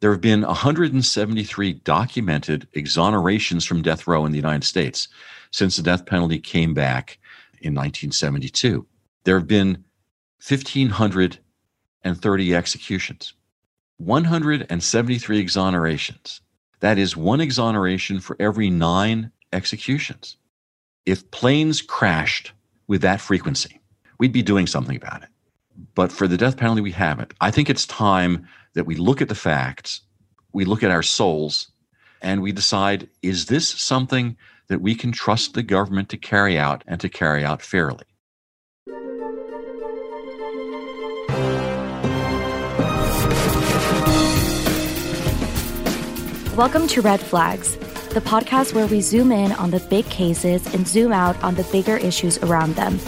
There have been 173 documented exonerations from death row in the United States since the death penalty came back in 1972. There have been 1,530 executions, 173 exonerations. That is one exoneration for every nine executions. If planes crashed with that frequency, we'd be doing something about it. But for the death penalty, we haven't. I think it's time that we look at the facts, we look at our souls, and we decide is this something that we can trust the government to carry out and to carry out fairly? Welcome to Red Flags, the podcast where we zoom in on the big cases and zoom out on the bigger issues around them.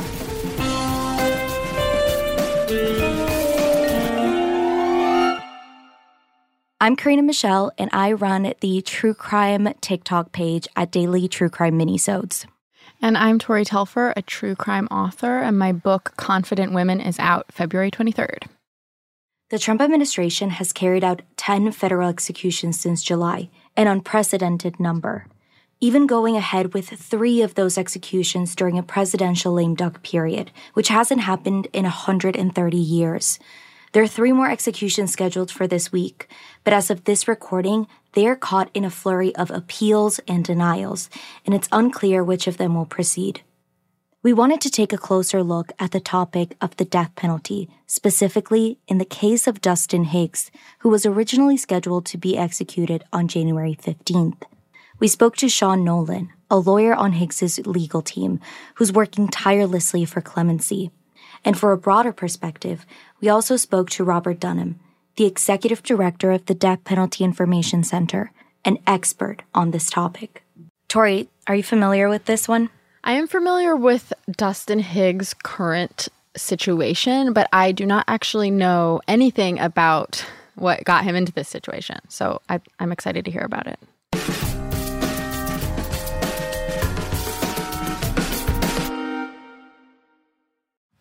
I'm Karina Michelle, and I run the True Crime TikTok page at Daily True Crime Minisodes. And I'm Tori Telfer, a true crime author, and my book, Confident Women, is out February 23rd. The Trump administration has carried out 10 federal executions since July, an unprecedented number, even going ahead with three of those executions during a presidential lame duck period, which hasn't happened in 130 years. There are three more executions scheduled for this week, but as of this recording, they are caught in a flurry of appeals and denials, and it's unclear which of them will proceed. We wanted to take a closer look at the topic of the death penalty, specifically in the case of Dustin Higgs, who was originally scheduled to be executed on January 15th. We spoke to Sean Nolan, a lawyer on Higgs's legal team, who's working tirelessly for clemency. And for a broader perspective, we also spoke to Robert Dunham, the executive director of the Death Penalty Information Center, an expert on this topic. Tori, are you familiar with this one? I am familiar with Dustin Higgs' current situation, but I do not actually know anything about what got him into this situation. So I, am excited to hear about it.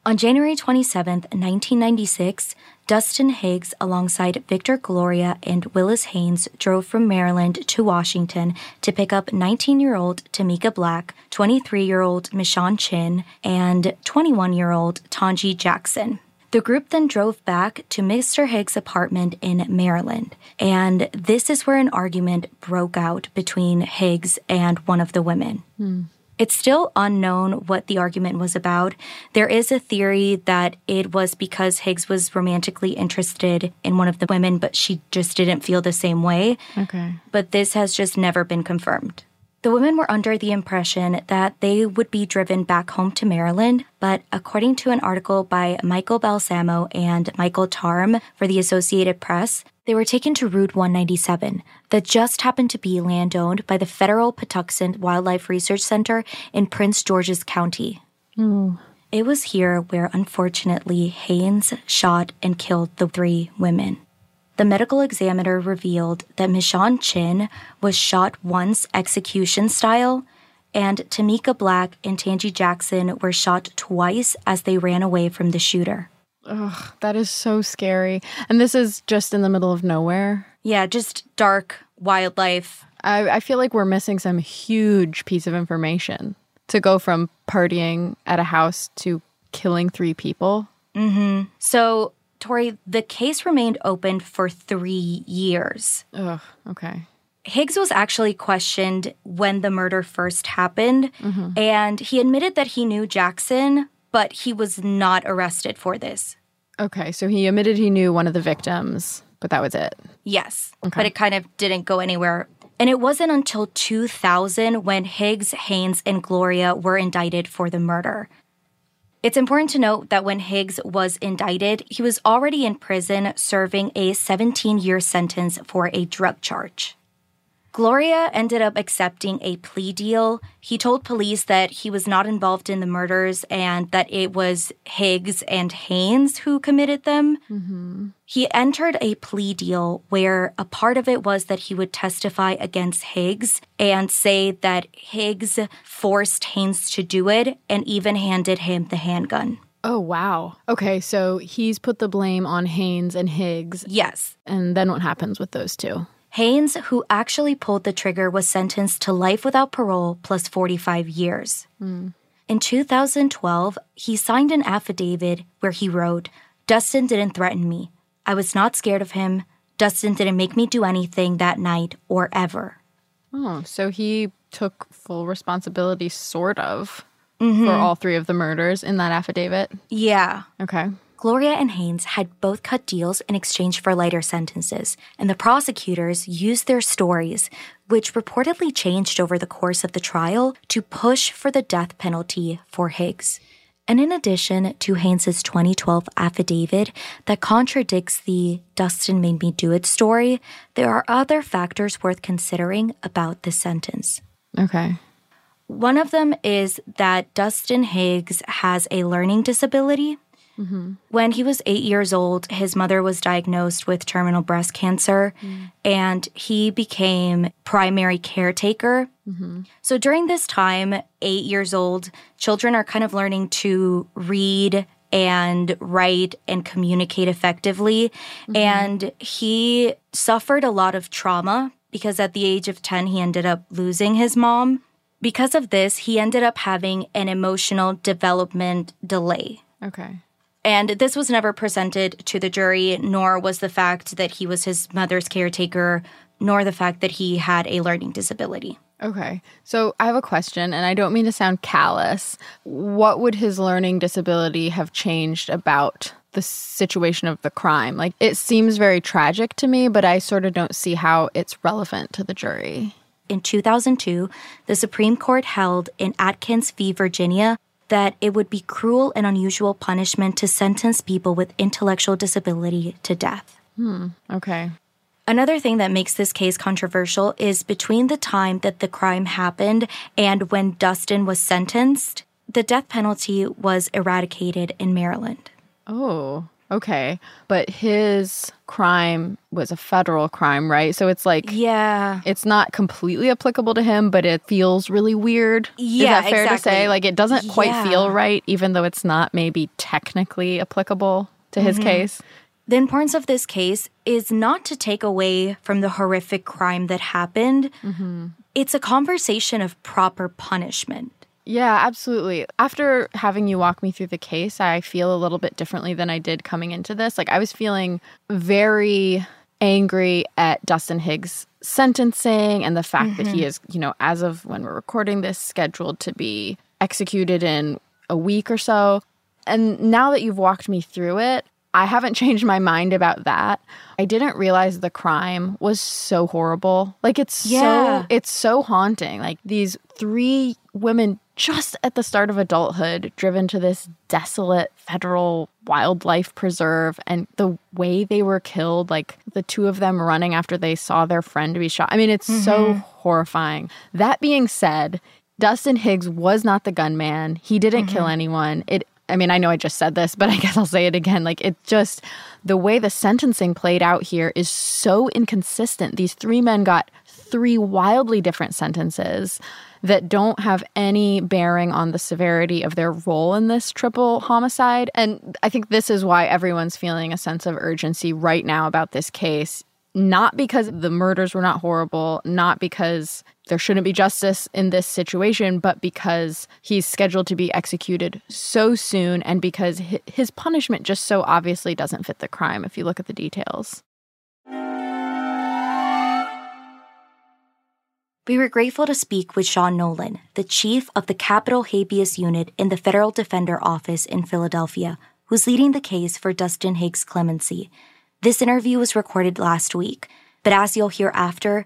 On January 27, 1996, Dustin Higgs, alongside Victor Gloria and Willis Haynes, drove from Maryland to Washington to pick up 19 year old Tamika Black, 23 year old Mishann Chinn, and 21 year old Tanji Jackson. The group then drove back to Mr. Higgs' apartment in Maryland, and this is where an argument broke out between Higgs and one of the women. Hmm. It's still unknown what the argument was about. There is a theory that it was because Higgs was romantically interested in one of the women, but she just didn't feel the same way. Okay. But this has just never been confirmed. The women were under the impression that they would be driven back home to Maryland, but according to an article by Michael Balsamo and Michael Tarm for the Associated Press, they were taken to Route 197 that just happened to be land owned by the Federal Patuxent Wildlife Research Center in Prince George's County. Mm. It was here where, unfortunately, Haynes shot and killed the three women. The medical examiner revealed that Mishann Chinn was shot once execution style, and Tamika Black and Tanji Jackson were shot twice as they ran away from the shooter. Ugh, that is so scary. And this is just in the middle of nowhere. Yeah, just dark wildlife. I, I feel like we're missing some huge piece of information to go from partying at a house to killing three people. Mm-hmm. So, Tori, the case remained open for three years. Ugh, okay. Higgs was actually questioned when the murder first happened, and he admitted that he knew Jackson, but he was not arrested for this. Okay, so he admitted he knew one of the victims, but that was it. Yes, but it kind of didn't go anywhere. And it wasn't until 2000 when Higgs, Haynes, and Gloria were indicted for the murder. It's important to note that when Higgs was indicted, he was already in prison serving a 17 year sentence for a drug charge. Gloria ended up accepting a plea deal. He told police that he was not involved in the murders and that it was Higgs and Haynes who committed them. Mm-hmm. He entered a plea deal where a part of it was that he would testify against Higgs and say that Higgs forced Haynes to do it and even handed him the handgun. Oh, wow. Okay, so he's put the blame on Haynes and Higgs. Yes. And then what happens with those two? Haynes, who actually pulled the trigger, was sentenced to life without parole plus 45 years. Hmm. In 2012, he signed an affidavit where he wrote, Dustin didn't threaten me. I was not scared of him. Dustin didn't make me do anything that night or ever. Oh, so he took full responsibility, sort of, for mm-hmm. all three of the murders in that affidavit. Yeah. Okay. Gloria and Haynes had both cut deals in exchange for lighter sentences, and the prosecutors used their stories, which reportedly changed over the course of the trial, to push for the death penalty for Higgs. And in addition to Haynes's 2012 affidavit that contradicts the Dustin made me do it story, there are other factors worth considering about this sentence. Okay. One of them is that Dustin Higgs has a learning disability. Mm-hmm. When he was eight years old, his mother was diagnosed with terminal breast cancer mm. and he became primary caretaker. Mm-hmm. So during this time, eight years old, children are kind of learning to read and write and communicate effectively. Mm-hmm. And he suffered a lot of trauma because at the age of 10, he ended up losing his mom. Because of this, he ended up having an emotional development delay. Okay. And this was never presented to the jury, nor was the fact that he was his mother's caretaker, nor the fact that he had a learning disability. Okay. So I have a question, and I don't mean to sound callous. What would his learning disability have changed about the situation of the crime? Like, it seems very tragic to me, but I sort of don't see how it's relevant to the jury. In 2002, the Supreme Court held in Atkins v. Virginia that it would be cruel and unusual punishment to sentence people with intellectual disability to death. Hmm, okay. Another thing that makes this case controversial is between the time that the crime happened and when Dustin was sentenced, the death penalty was eradicated in Maryland. Oh, okay. But his crime was a federal crime, right? So it's like Yeah. it's not completely applicable to him, but it feels really weird. Yeah, Is that fair to say? Like it doesn't quite Yeah. feel right, even though it's not maybe technically applicable to his mm-hmm. case. The importance of this case is not to take away from the horrific crime that happened. Mm-hmm. It's a conversation of proper punishment. Yeah, absolutely. After having you walk me through the case, I feel a little bit differently than I did coming into this. Like I was feeling very angry at Dustin Higgs' sentencing and the fact that he mm-hmm. is, you know, as of when we're recording this, scheduled to be executed in a week or so. And now that you've walked me through it, I haven't changed my mind about that. I didn't realize the crime was so horrible. Like it's Yeah. so it's so haunting. Like these three women just at the start of adulthood driven to this desolate federal wildlife preserve and the way they were killed like the two of them running after they saw their friend be shot. I mean it's so mm-hmm. horrifying. That being said, Dustin Higgs was not the gunman. He didn't kill mm-hmm. anyone. It I mean, I know I just said this, but I guess I'll say it again. Like, it just, the way the sentencing played out here is so inconsistent. These three men got three wildly different sentences that don't have any bearing on the severity of their role in this triple homicide. And I think this is why everyone's feeling a sense of urgency right now about this case. Not because the murders were not horrible, not because there shouldn't be justice in this situation, but because he's scheduled to be executed so soon and because his punishment just so obviously doesn't fit the crime if you look at the details. We were grateful to speak with Sean Nolan, the chief of the Capital Habeas Unit in the Federal Defender Office in Philadelphia, who's leading the case for Dustin Higgs' clemency. This interview was recorded last week, but as you'll hear after,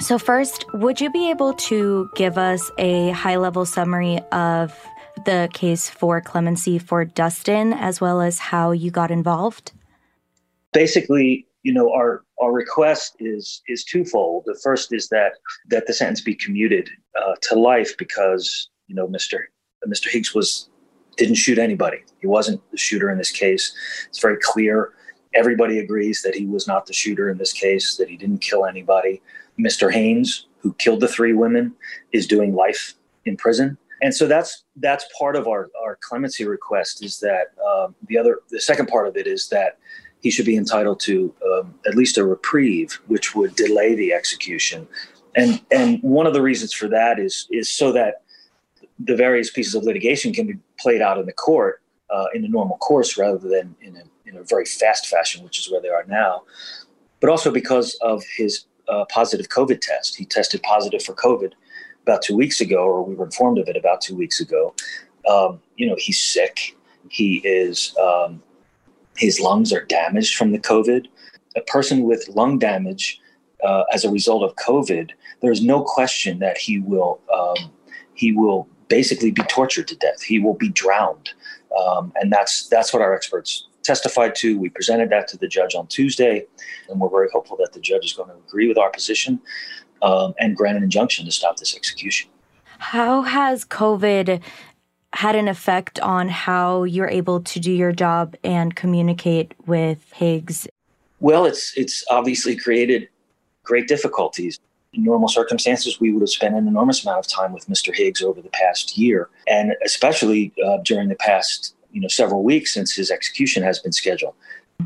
So, first, would you be able to give us a high level summary of the case for clemency for Dustin, as well as how you got involved? Basically, you know, our our request is is twofold. The first is that that the sentence be commuted uh, to life because you know Mr. Mr. Higgs was didn't shoot anybody. He wasn't the shooter in this case. It's very clear. Everybody agrees that he was not the shooter in this case. That he didn't kill anybody. Mr. Haynes, who killed the three women, is doing life in prison. And so that's that's part of our, our clemency request is that um, the other the second part of it is that he should be entitled to um, at least a reprieve, which would delay the execution. And and one of the reasons for that is is so that the various pieces of litigation can be played out in the court uh, in a normal course rather than in a, in a very fast fashion, which is where they are now. But also because of his a positive COVID test. He tested positive for COVID about two weeks ago, or we were informed of it about two weeks ago. Um, you know, he's sick. He is, um, his lungs are damaged from the COVID. A person with lung damage uh, as a result of COVID, there's no question that he will, um, he will basically be tortured to death. He will be drowned. Um, and that's, that's what our experts testified to. We presented that to the judge on Tuesday, and we're very hopeful that the judge is going to agree with our position um, and grant an injunction to stop this execution. How has COVID had an effect on how you're able to do your job and communicate with Higgs? Well, it's it's obviously created great difficulties. In normal circumstances, we would have spent an enormous amount of time with Mr. Higgs over the past year, and especially uh, during the past you know several weeks since his execution has been scheduled.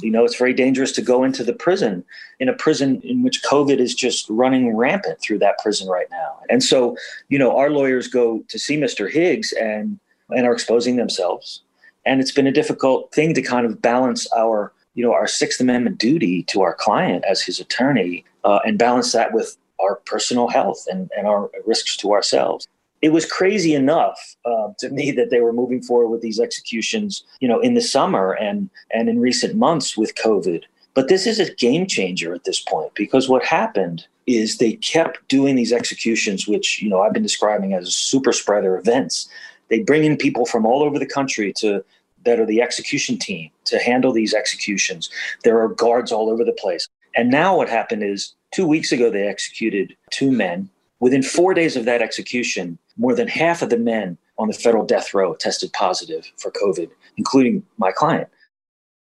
You know, it's very dangerous to go into the prison in a prison in which COVID is just running rampant through that prison right now. And so, you know, our lawyers go to see Mr. Higgs and and are exposing themselves And it's been a difficult thing to kind of balance our, you know, our Sixth Amendment duty to our client as his attorney uh, and balance that with our personal health and, and our risks to ourselves. It was crazy enough uh, to me that they were moving forward with these executions, you know, in the summer and and in recent months with COVID. But this is a game changer at this point because what happened is they kept doing these executions, which you know I've been describing as super spreader events. They bring in people from all over the country to that are the execution team to handle these executions. There are guards all over the place. And now what happened is two weeks ago they executed two men. Within four days of that execution, more than half of the men on the federal death row tested positive for COVID, including my client.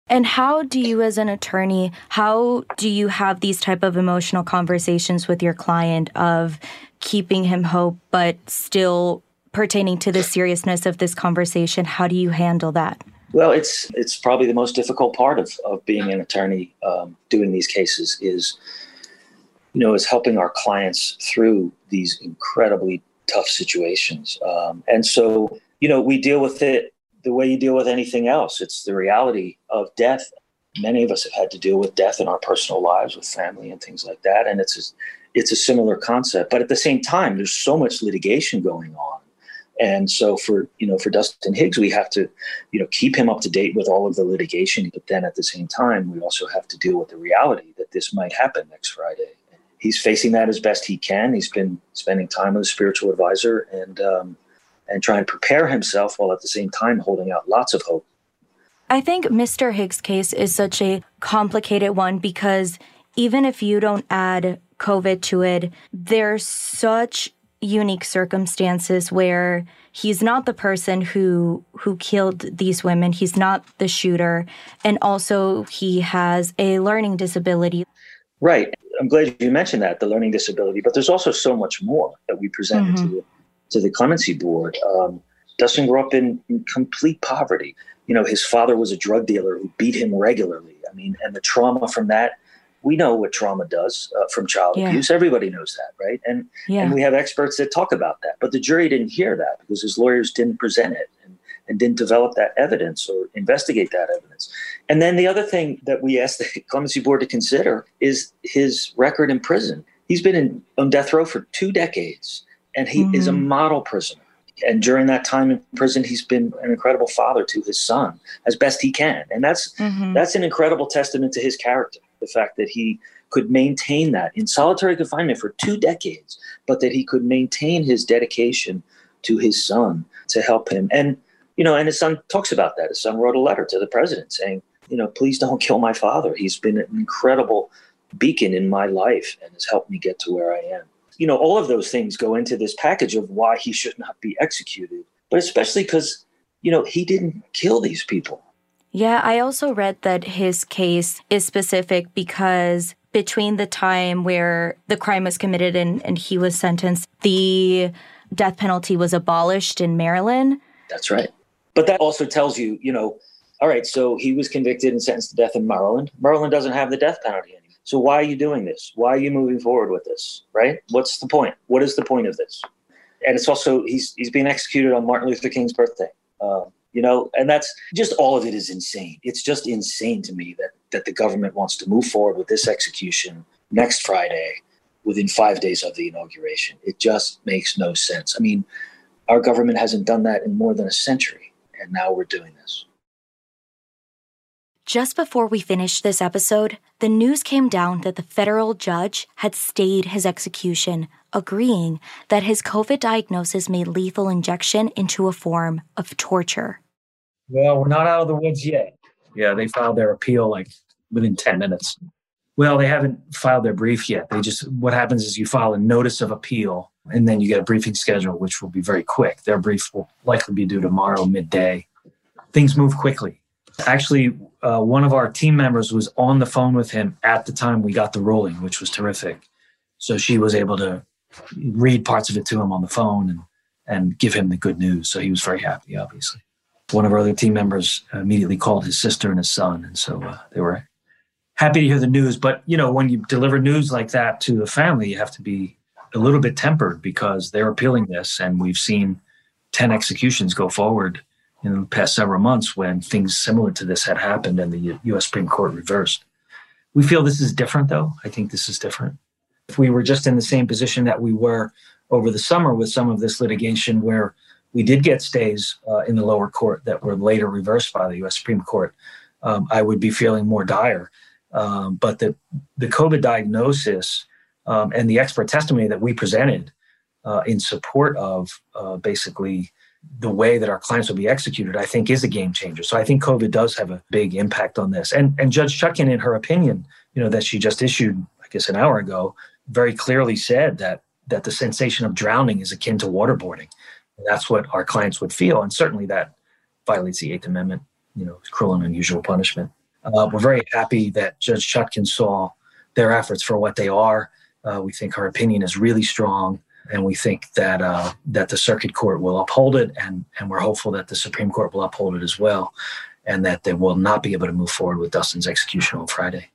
And how do you as an attorney, how do you have these type of emotional conversations with your client of keeping him hope but still pertaining to the seriousness of this conversation? How do you handle that? Well, it's it's probably the most difficult part of, of being an attorney um, doing these cases is, you know, is helping our clients through these incredibly tough situations. Um, and so, you know, we deal with it the way you deal with anything else. It's the reality of death. Many of us have had to deal with death in our personal lives with family and things like that. And it's a, it's a similar concept. But at the same time, there's so much litigation going on. And so for you know for Dustin Higgs, we have to you know keep him up to date with all of the litigation. But then at the same time, we also have to deal with the reality that this might happen next Friday. He's facing that as best he can. He's been spending time with a spiritual advisor and um, and try and prepare himself while at the same time holding out lots of hope. I think Mr. Higgs' case is such a complicated one because even if you don't add COVID to it, there's such unique circumstances where he's not the person who who killed these women he's not the shooter and also he has a learning disability right i'm glad you mentioned that the learning disability but there's also so much more that we presented mm-hmm. to to the clemency board. Um, Dustin grew up in, in, complete poverty. You know, his father was a drug dealer who beat him regularly. I mean, and the trauma from that, we know what trauma does uh, from child yeah. abuse. Everybody knows that, right? And yeah. and we have experts that talk about that. But the jury didn't hear that because his lawyers didn't present it and, and didn't develop that evidence or investigate that evidence. And then the other thing that we asked the clemency board to consider is his record in prison. He's been in, on death row for two decades and he mm-hmm. is a mm-hmm. model prisoner. And during that time in prison, he's been an incredible father to his son as best he can, and that's mm-hmm. that's an incredible testament to his character. The fact that he could maintain that in solitary confinement for two decades, but that he could maintain his dedication to his son to help him. And you know, and his son talks about that. His son wrote a letter to the president saying, you know, please don't kill my father. He's been an incredible beacon in my life and has helped me get to where I am you know, all of those things go into this package of why he should not be executed, but especially because, you know, he didn't kill these people. Yeah, I also read that his case is specific because between the time where the crime was committed and, and he was sentenced, the death penalty was abolished in Maryland. That's right. But that also tells you, you know, all right, so he was convicted and sentenced to death in Maryland. Maryland doesn't have the death penalty anymore. So why are you doing this? Why are you moving forward with this? Right? What's the point? What is the point of this? And it's also he's he's being executed on Martin Luther King's birthday. Uh, you know, and that's just all of it is insane. It's just insane to me that that the government wants to move forward with this execution next Friday within five days of the inauguration. It just makes no sense. I mean, our government hasn't done that in more than a century, and now we're doing this. Just before we finished this episode, the news came down that the federal judge had stayed his execution, agreeing that his COVID diagnosis made lethal injection into a form of torture. Well, we're not out of the woods yet. Yeah, they filed their appeal like within 10 minutes. Well, they haven't filed their brief yet. They just, what happens is you file a notice of appeal and then you get a briefing schedule, which will be very quick. Their brief will likely be due tomorrow, midday. Things move quickly Actually, uh, one of our team members was on the phone with him at the time we got the ruling, which was terrific. So she was able to read parts of it to him on the phone and, and give him the good news. So he was very happy, obviously. One of our other team members immediately called his sister and his son. And so uh, they were happy to hear the news. But, you know, when you deliver news like that to the family, you have to be a little bit tempered because they're appealing this. And we've seen 10 executions go forward in the past several months when things similar to this had happened and the U- U.S. Supreme Court reversed. We feel this is different, though. I think this is different. If we were just in the same position that we were over the summer with some of this litigation, where we did get stays uh, in the lower court that were later reversed by the U.S. Supreme Court, um, I would be feeling more dire. Um, but the the COVID diagnosis um, and the expert testimony that we presented uh, in support of uh, basically the way that our clients will be executed, I think is a game changer. So I think COVID does have a big impact on this. And and Judge Chutkan, in her opinion, you know, that she just issued, I guess an hour ago, very clearly said that that the sensation of drowning is akin to waterboarding. That's what our clients would feel. And certainly that violates the Eighth Amendment, you know, cruel and unusual punishment. Uh, we're very happy that Judge Chutkan saw their efforts for what they are. Uh, we think her opinion is really strong and we think that uh, that the circuit court will uphold it, and and we're hopeful that the Supreme Court will uphold it as well, and that they will not be able to move forward with Dustin's execution on Friday.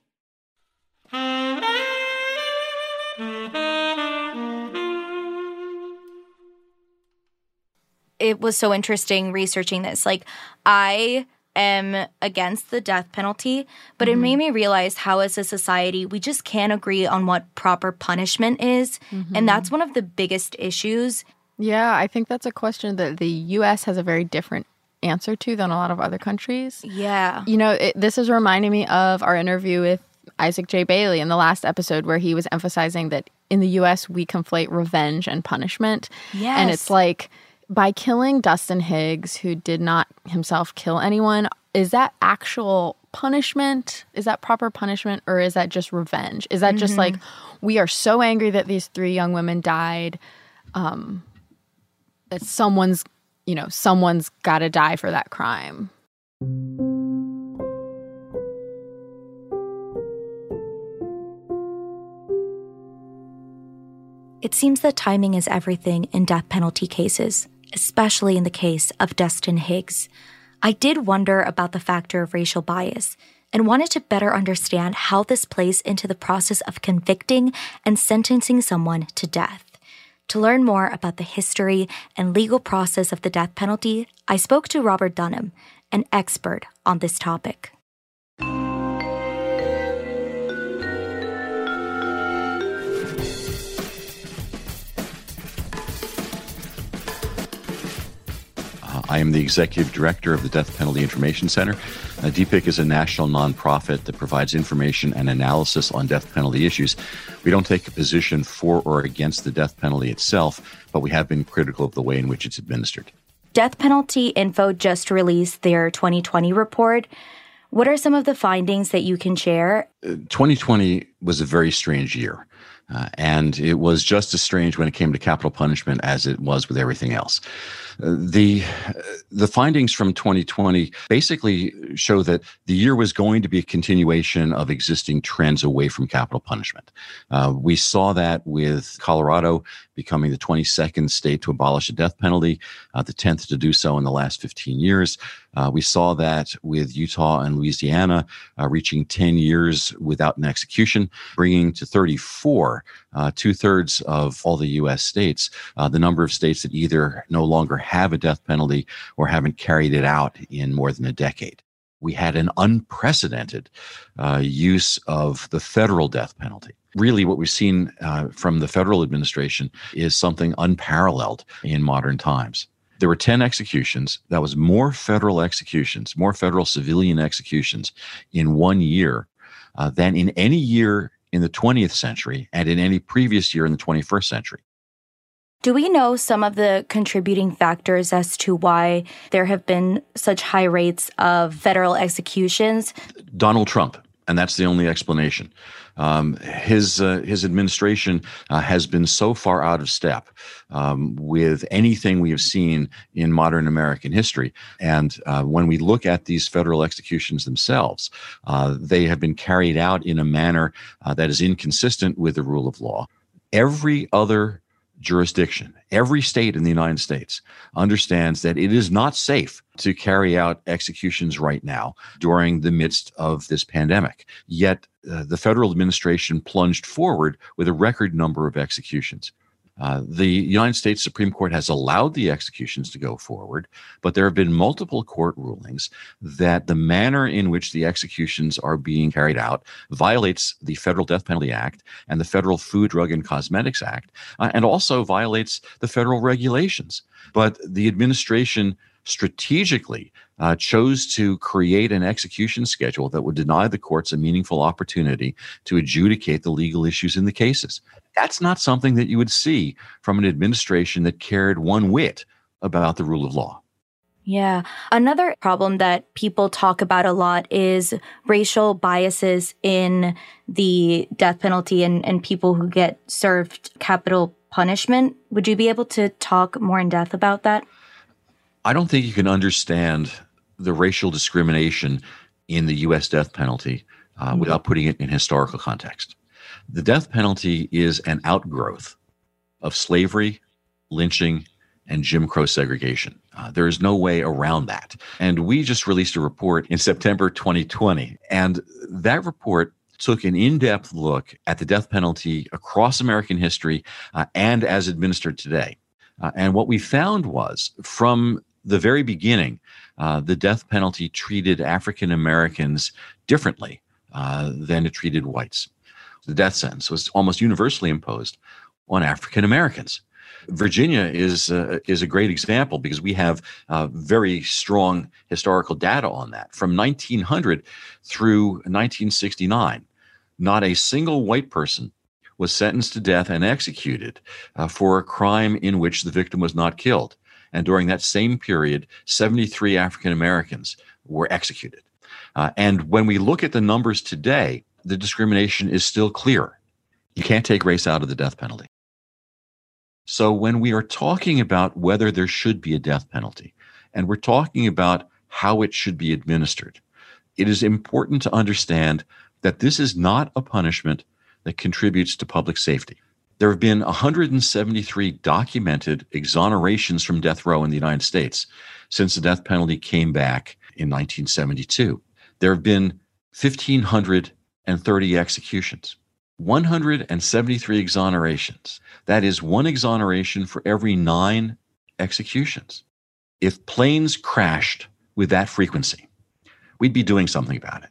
It was so interesting researching this. Like, I am against the death penalty, but mm-hmm. it made me realize how, as a society, we just can't agree on what proper punishment is. Mm-hmm. And that's one of the biggest issues. Yeah, I think that's a question that the US has a very different answer to than a lot of other countries. Yeah. You know, it, this is reminding me of our interview with Isaac J. Bailey in the last episode, where he was emphasizing that in the US, we conflate revenge and punishment. Yes. And it's like, by killing Dustin Higgs, who did not himself kill anyone, is that actual punishment? Is that proper punishment or is that just revenge? Is that mm-hmm. just like we are so angry that these three young women died um that someone's, you know, someone's got to die for that crime. It seems that timing is everything in death penalty cases especially in the case of Dustin Higgs. I did wonder about the factor of racial bias and wanted to better understand how this plays into the process of convicting and sentencing someone to death. To learn more about the history and legal process of the death penalty, I spoke to Robert Dunham, an expert on this topic. I am the executive director of the Death Penalty Information Center. Uh, DPIC is a national nonprofit that provides information and analysis on death penalty issues. We don't take a position for or against the death penalty itself, but we have been critical of the way in which it's administered. Death Penalty Info just released their 2020 report. What are some of the findings that you can share? Uh, 2020 was a very strange year. Uh, and it was just as strange when it came to capital punishment as it was with everything else. The the findings from 2020 basically show that the year was going to be a continuation of existing trends away from capital punishment. Uh, we saw that with Colorado becoming the 22nd state to abolish the death penalty, uh, the 10th to do so in the last 15 years. Uh, we saw that with Utah and Louisiana uh, reaching 10 years without an execution, bringing to 34, uh, two thirds of all the U.S. states, uh, the number of states that either no longer have a death penalty or haven't carried it out in more than a decade. We had an unprecedented uh, use of the federal death penalty really what we've seen uh, from the federal administration is something unparalleled in modern times. There were 10 executions. That was more federal executions, more federal civilian executions in one year uh, than in any year in the 20th century and in any previous year in the 21st century. Do we know some of the contributing factors as to why there have been such high rates of federal executions? Donald Trump, and that's the only explanation. Um, his uh, his administration uh, has been so far out of step um, with anything we have seen in modern American history. And uh, when we look at these federal executions themselves, uh, they have been carried out in a manner uh, that is inconsistent with the rule of law. Every other jurisdiction, every state in the United States understands that it is not safe to carry out executions right now during the midst of this pandemic. Yet uh, the federal administration plunged forward with a record number of executions. Uh, the United States Supreme Court has allowed the executions to go forward, but there have been multiple court rulings that the manner in which the executions are being carried out violates the Federal Death Penalty Act and the Federal Food, Drug, and Cosmetics Act, uh, and also violates the federal regulations. But the administration strategically uh, chose to create an execution schedule that would deny the courts a meaningful opportunity to adjudicate the legal issues in the cases. That's not something that you would see from an administration that cared one whit about the rule of law. Yeah. Another problem that people talk about a lot is racial biases in the death penalty and, and people who get served capital punishment. Would you be able to talk more in depth about that? I don't think you can understand the racial discrimination in the U.S. death penalty uh, mm-hmm. without putting it in historical context. The death penalty is an outgrowth of slavery, lynching, and Jim Crow segregation. Uh, there is no way around that. And we just released a report in September 2020. And that report took an in depth look at the death penalty across American history uh, and as administered today. Uh, and what we found was from the very beginning, uh, the death penalty treated African Americans differently uh, than it treated whites. The death sentence was almost universally imposed on African Americans. Virginia is uh, is a great example because we have uh, very strong historical data on that. From 1900 through 1969, not a single white person was sentenced to death and executed uh, for a crime in which the victim was not killed. And during that same period, 73 African Americans were executed. Uh, and when we look at the numbers today, the discrimination is still clear. You can't take race out of the death penalty. So when we are talking about whether there should be a death penalty, and we're talking about how it should be administered, it is important to understand that this is not a punishment that contributes to public safety. There have been 173 documented exonerations from death row in the United States since the death penalty came back in 1972. There have been 1,530 executions, 173 exonerations. That is one exoneration for every nine executions. If planes crashed with that frequency, we'd be doing something about it.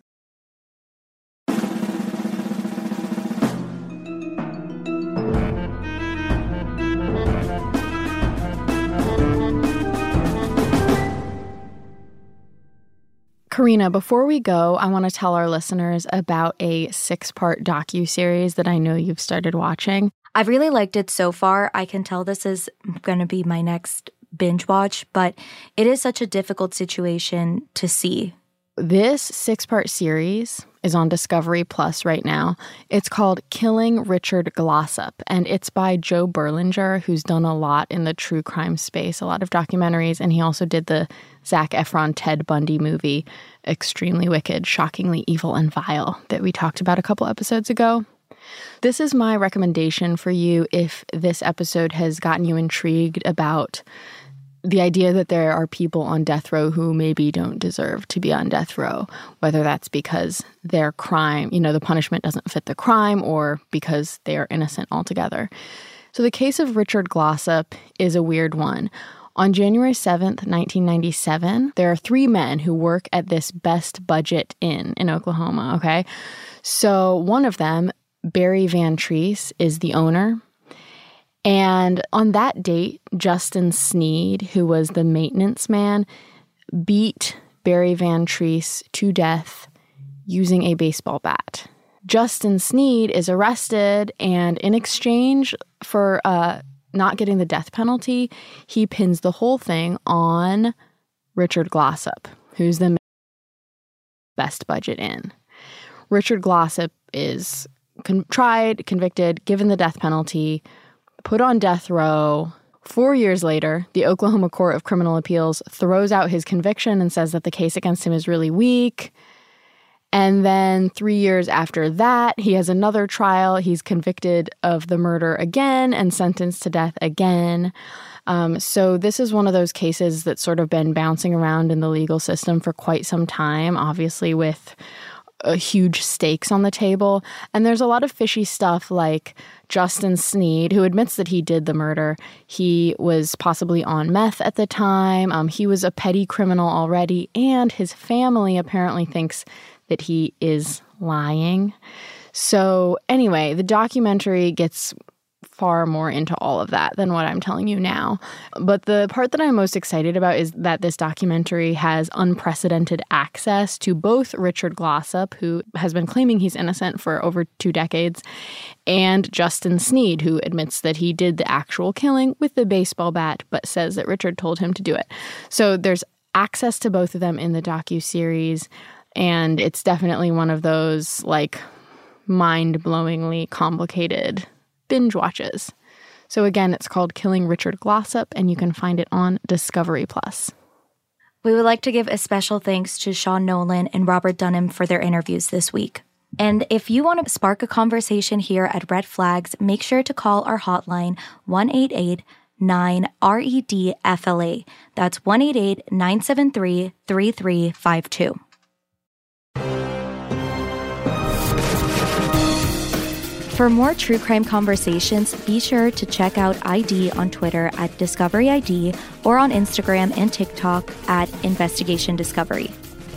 Karina, before we go, I want to tell our listeners about a six-part docu-series that I know you've started watching. I've really liked it so far. I can tell this is going to be my next binge watch, but it is such a difficult situation to see. This six-part series is on Discovery Plus right now. It's called Killing Richard Glossip, and it's by Joe Berlinger, who's done a lot in the true crime space, a lot of documentaries, and he also did the Zac Efron Ted Bundy movie, Extremely Wicked, Shockingly Evil and Vile, that we talked about a couple episodes ago. This is my recommendation for you if this episode has gotten you intrigued about the idea that there are people on death row who maybe don't deserve to be on death row, whether that's because their crime, you know, the punishment doesn't fit the crime or because they are innocent altogether. So the case of Richard Glossip is a weird one. On January 7th, 1997, there are three men who work at this best budget inn in Oklahoma, okay? So one of them, Barry Van Treese, is the owner. And on that date, Justin Sneed, who was the maintenance man, beat Barry Van Treese to death using a baseball bat. Justin Sneed is arrested, and in exchange for uh, not getting the death penalty, he pins the whole thing on Richard Glossip, who's the best budget in. Richard Glossip is con- tried, convicted, given the death penalty put on death row. Four years later, the Oklahoma Court of Criminal Appeals throws out his conviction and says that the case against him is really weak. And then three years after that, he has another trial. He's convicted of the murder again and sentenced to death again. Um, so, this is one of those cases that's sort of been bouncing around in the legal system for quite some time, obviously, with uh, huge stakes on the table. And there's a lot of fishy stuff like Justin Sneed, who admits that he did the murder. He was possibly on meth at the time. Um, he was a petty criminal already, and his family apparently thinks that he is lying. So, anyway, the documentary gets far more into all of that than what I'm telling you now. But the part that I'm most excited about is that this documentary has unprecedented access to both Richard Glossip, who has been claiming he's innocent for over two decades, and Justin Sneed, who admits that he did the actual killing with the baseball bat, but says that Richard told him to do it. So there's access to both of them in the docu series, and it's definitely one of those like mind-blowingly complicated binge watches. So again, it's called Killing Richard Glossip, and you can find it on Discovery Plus. We would like to give a special thanks to Sean Nolan and Robert Dunham for their interviews this week. And if you want to spark a conversation here at Red Flags, make sure to call our hotline 188 9 RED FLA. That's 188 973 3352. For more true crime conversations, be sure to check out ID on Twitter at Discovery ID or on Instagram and TikTok at Investigation Discovery.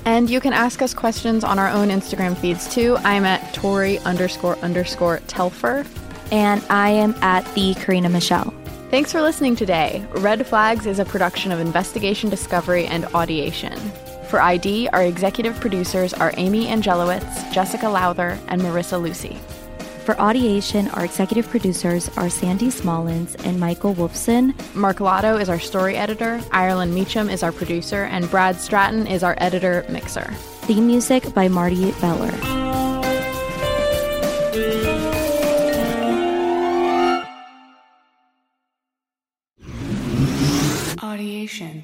And you can ask us questions on our own Instagram feeds too. I'm at Tori underscore underscore Telfer. And I am at the Karina Michelle. Thanks for listening today. Red Flags is a production of Investigation Discovery and Audiation. For ID, our executive producers are Amy Angelowitz, Jessica Lowther, and Marissa Lucy. For Audiation, our executive producers are Sandy Smallins and Michael Wolfson. Mark Lotto is our story editor, Ireland Meacham is our producer, and Brad Stratton is our editor mixer. Theme music by Marty Beller. Audiation.